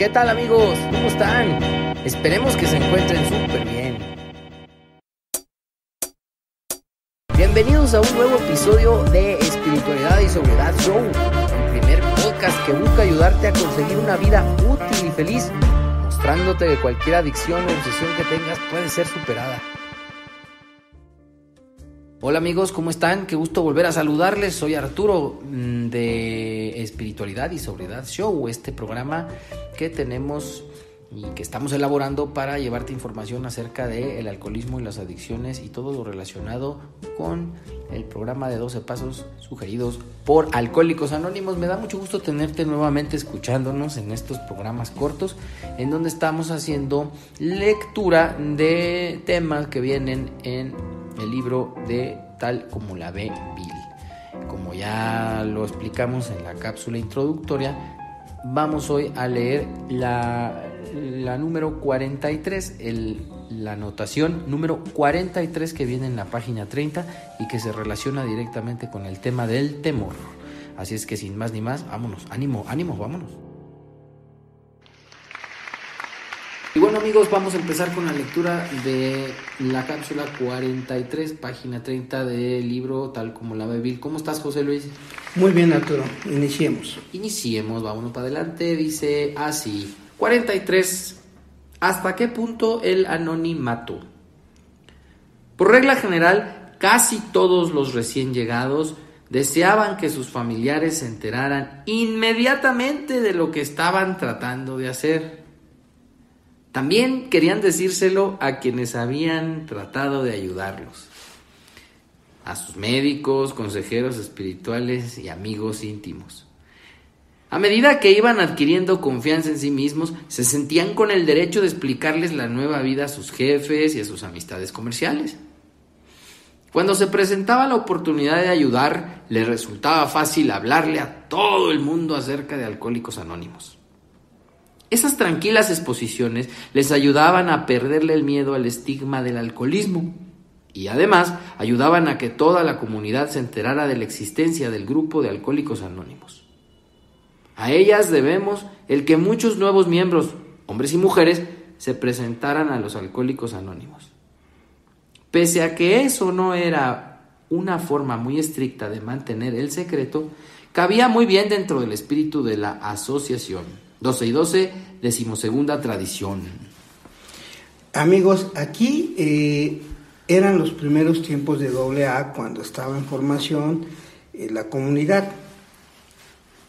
¿Qué tal amigos? ¿Cómo están? Esperemos que se encuentren súper bien. Bienvenidos a un nuevo episodio de Espiritualidad y Sobriedad Show, el primer podcast que busca ayudarte a conseguir una vida útil y feliz, mostrándote que cualquier adicción o obsesión que tengas puede ser superada. Hola amigos, ¿cómo están? Qué gusto volver a saludarles. Soy Arturo mm, de Espiritualidad y Sobriedad Show, este programa que tenemos y que estamos elaborando para llevarte información acerca del alcoholismo y las adicciones y todo lo relacionado con el programa de 12 pasos sugeridos por Alcohólicos Anónimos. Me da mucho gusto tenerte nuevamente escuchándonos en estos programas cortos en donde estamos haciendo lectura de temas que vienen en el libro de Tal como la ve Bill. Como ya lo explicamos en la cápsula introductoria, vamos hoy a leer la, la número 43, el, la anotación número 43 que viene en la página 30 y que se relaciona directamente con el tema del temor. Así es que sin más ni más, vámonos, ánimo, ánimo, vámonos. Bueno amigos, vamos a empezar con la lectura de la cápsula 43, página 30 del libro Tal como la ve Bill. ¿Cómo estás José Luis? Muy bien Arturo, iniciemos. Iniciemos, vámonos para adelante. Dice así, 43, ¿hasta qué punto el anonimato? Por regla general, casi todos los recién llegados deseaban que sus familiares se enteraran inmediatamente de lo que estaban tratando de hacer. También querían decírselo a quienes habían tratado de ayudarlos, a sus médicos, consejeros espirituales y amigos íntimos. A medida que iban adquiriendo confianza en sí mismos, se sentían con el derecho de explicarles la nueva vida a sus jefes y a sus amistades comerciales. Cuando se presentaba la oportunidad de ayudar, les resultaba fácil hablarle a todo el mundo acerca de Alcohólicos Anónimos. Esas tranquilas exposiciones les ayudaban a perderle el miedo al estigma del alcoholismo y además ayudaban a que toda la comunidad se enterara de la existencia del grupo de alcohólicos anónimos. A ellas debemos el que muchos nuevos miembros, hombres y mujeres, se presentaran a los alcohólicos anónimos. Pese a que eso no era una forma muy estricta de mantener el secreto, cabía muy bien dentro del espíritu de la asociación. 12 y 12, decimosegunda tradición. Amigos, aquí eh, eran los primeros tiempos de AA cuando estaba en formación eh, la comunidad.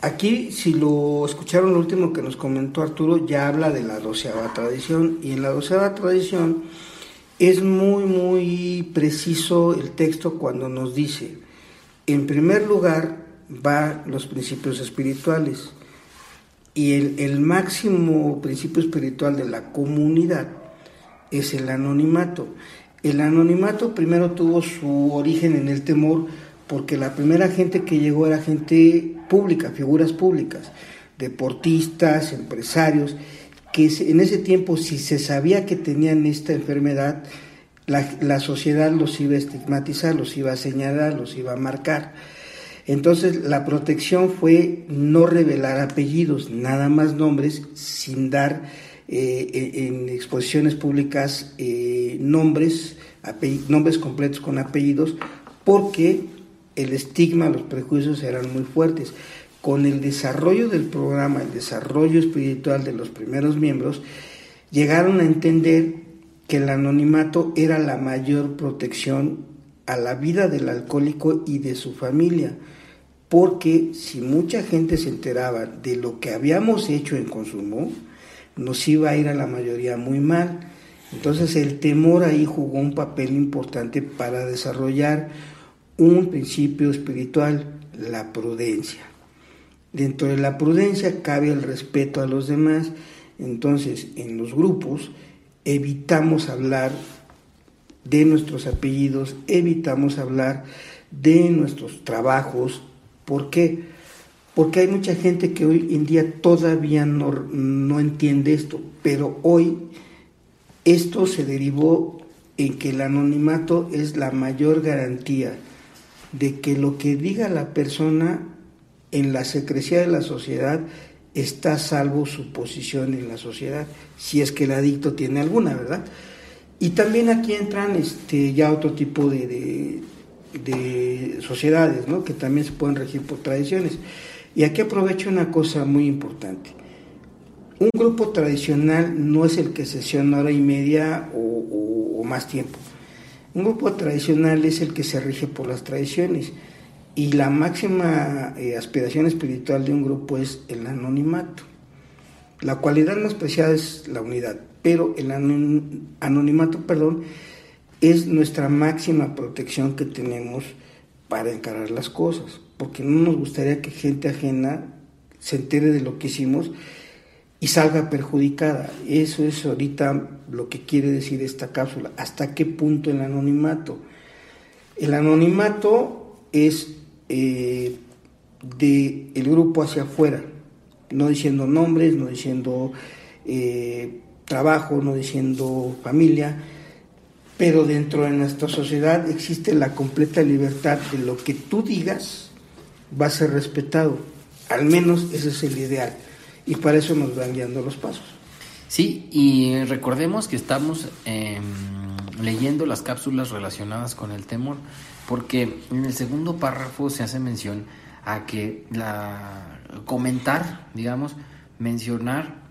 Aquí, si lo escucharon lo último que nos comentó Arturo, ya habla de la doceava tradición y en la doceava tradición es muy, muy preciso el texto cuando nos dice, en primer lugar va los principios espirituales, y el, máximo principio espiritual de la comunidad es el anonimato. El anonimato primero tuvo su origen en el temor porque la primera gente que llegó era gente pública, figuras públicas, deportistas, empresarios, que en ese tiempo si se sabía que tenían esta enfermedad, la, la sociedad los iba a estigmatizar, los iba a señalar, los iba a marcar. Entonces la protección fue no revelar apellidos, nada más nombres, sin dar eh, en exposiciones públicas eh, nombres, nombres completos con apellidos, porque el estigma, los prejuicios eran muy fuertes. Con el desarrollo del programa, el desarrollo espiritual de los primeros miembros, llegaron a entender que el anonimato era la mayor protección a la vida del alcohólico y de su familia, porque si mucha gente se enteraba de lo que habíamos hecho en consumo, nos iba a ir a la mayoría muy mal. Entonces el temor ahí jugó un papel importante para desarrollar un principio espiritual, la prudencia. Dentro de la prudencia cabe el respeto a los demás, entonces en los grupos evitamos hablar de nuestros apellidos, evitamos hablar de nuestros trabajos. ¿Por qué? Porque hay mucha gente que hoy en día todavía no, no entiende esto, pero hoy esto se derivó en que el anonimato es la mayor garantía de que lo que diga la persona en la secrecía de la sociedad está salvo su posición en la sociedad, si es que el adicto tiene alguna, ¿verdad? Y también aquí entran este, ya otro tipo de, de, sociedades, ¿no? Que también se pueden regir por tradiciones. Y aquí aprovecho una cosa muy importante. Un grupo tradicional no es el que sesiona hora y media o más tiempo. Un grupo tradicional es el que se rige por las tradiciones y la máxima eh, aspiración espiritual de un grupo es el anonimato. La cualidad más preciada es la unidad, pero el anonimato, perdón, es nuestra máxima protección que tenemos para encarar las cosas, porque no nos gustaría que gente ajena se entere de lo que hicimos y salga perjudicada. Eso es ahorita lo que quiere decir esta cápsula. ¿Hasta qué punto el anonimato? El anonimato es eh, del grupo hacia afuera, no diciendo nombres, no diciendo eh, trabajo, no diciendo familia, pero dentro de nuestra sociedad existe la completa libertad de lo que tú digas va a ser respetado. Al menos ese es el ideal. Y para eso nos van guiando los pasos. Sí, y recordemos que estamos em, leyendo las cápsulas relacionadas con el temor porque en el segundo párrafo se hace mención a que la comentar, digamos, mencionar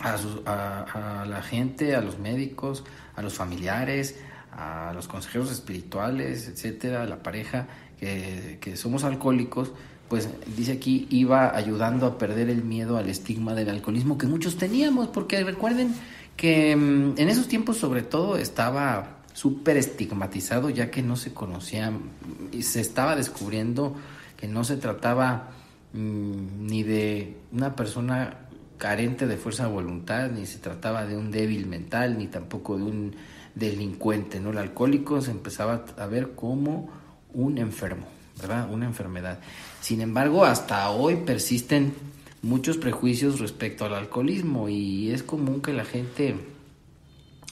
a, la gente, a los médicos, a los familiares, a los consejeros espirituales, etcétera, a la pareja, que, que, somos alcohólicos, pues dice aquí iba ayudando a perder el miedo al estigma del alcoholismo que muchos teníamos, porque recuerden que mm, en esos tiempos sobre todo estaba súper estigmatizado ya que no se conocía y se estaba descubriendo no se trataba mm, ni de una persona carente de fuerza de voluntad, ni se trataba de un débil mental, ni tampoco de un delincuente, ¿no? El alcohólico se empezaba a ver como un enfermo, ¿verdad? Una enfermedad. Sin embargo, hasta hoy persisten muchos prejuicios respecto al alcoholismo y es común que la gente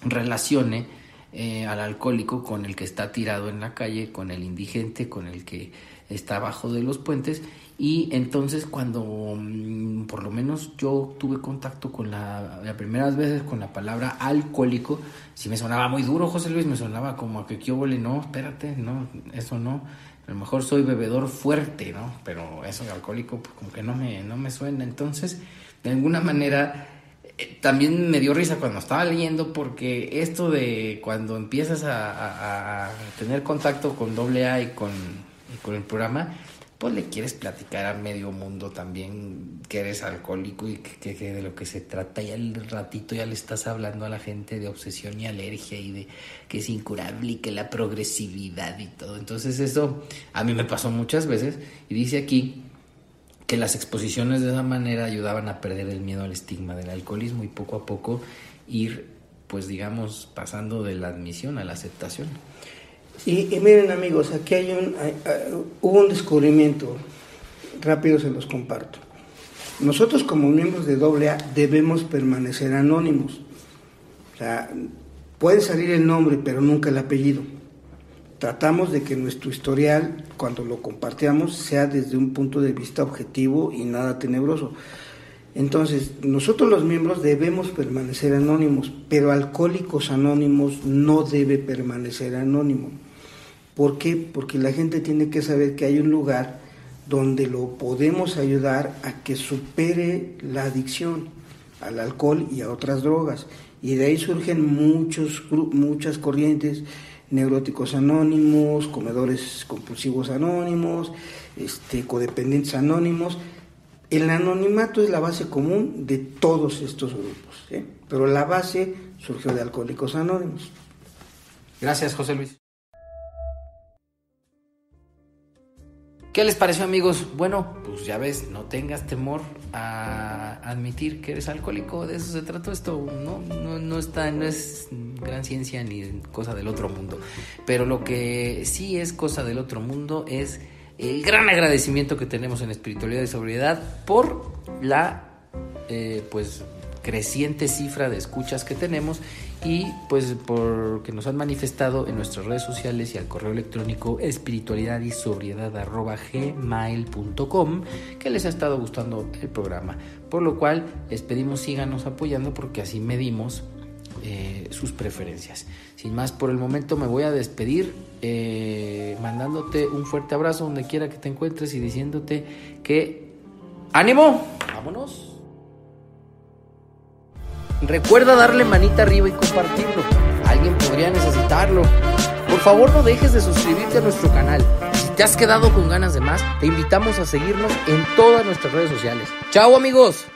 relacione eh, al alcohólico con el que está tirado en la calle, con el indigente, con el que está abajo de los puentes. Y entonces cuando mm, por lo menos yo tuve contacto con la, las primeras veces con la palabra alcohólico, si me sonaba muy duro, José Luis, me sonaba como a que yo vole, no, espérate, no, eso no. A lo mejor soy bebedor fuerte, ¿no? Pero eso de alcohólico, pues como que no me, no me suena. Entonces, de alguna manera, también me dio risa cuando estaba leyendo porque esto de cuando empiezas a, tener contacto con AA y con, con el programa, pues le quieres platicar a medio mundo también que eres alcohólico y que, de lo que se trata. Y al ratito ya le estás hablando a la gente de obsesión y alergia y de que es incurable y que la progresividad y todo. Entonces eso a mí me pasó muchas veces y dice aquí que las exposiciones de esa manera ayudaban a perder el miedo al estigma del alcoholismo y poco a poco ir, pues digamos, pasando de la admisión a la aceptación. Y, miren amigos, aquí hay un, hubo un descubrimiento, rápido se los comparto. Nosotros como miembros de AA debemos permanecer anónimos. O sea, puede salir el nombre, pero nunca el apellido tratamos de que nuestro historial, cuando lo compartamos, sea desde un punto de vista objetivo y nada tenebroso. Entonces, nosotros los miembros debemos permanecer anónimos, pero Alcohólicos Anónimos no debe permanecer anónimo. ¿Por qué? Porque la gente tiene que saber que hay un lugar donde lo podemos ayudar a que supere la adicción al alcohol y a otras drogas. Y de ahí surgen muchos, muchas corrientes neuróticos anónimos, comedores compulsivos anónimos, este, codependientes anónimos. El anonimato es la base común de todos estos grupos, pero la base surgió de Alcohólicos Anónimos. Gracias, José Luis. ¿Qué les pareció amigos? Bueno, pues ya ves, no tengas temor a admitir que eres alcohólico, de eso se trata esto, no, no, está, no es gran ciencia ni cosa del otro mundo, pero lo que sí es cosa del otro mundo es el gran agradecimiento que tenemos en espiritualidad y sobriedad por la, eh, pues, creciente cifra de escuchas que tenemos y pues porque nos han manifestado en nuestras redes sociales y al correo electrónico espiritualidad y sobriedad gmail.com que les ha estado gustando el programa. Por lo cual les pedimos síganos apoyando porque así medimos eh, sus preferencias. Sin más, por el momento me voy a despedir eh, mandándote un fuerte abrazo donde quiera que te encuentres y diciéndote que ánimo, vámonos. Recuerda darle manita arriba y compartirlo. Alguien podría necesitarlo. Por favor no dejes de suscribirte a nuestro canal. Si te has quedado con ganas de más, te invitamos a seguirnos en todas nuestras redes sociales. Chao amigos.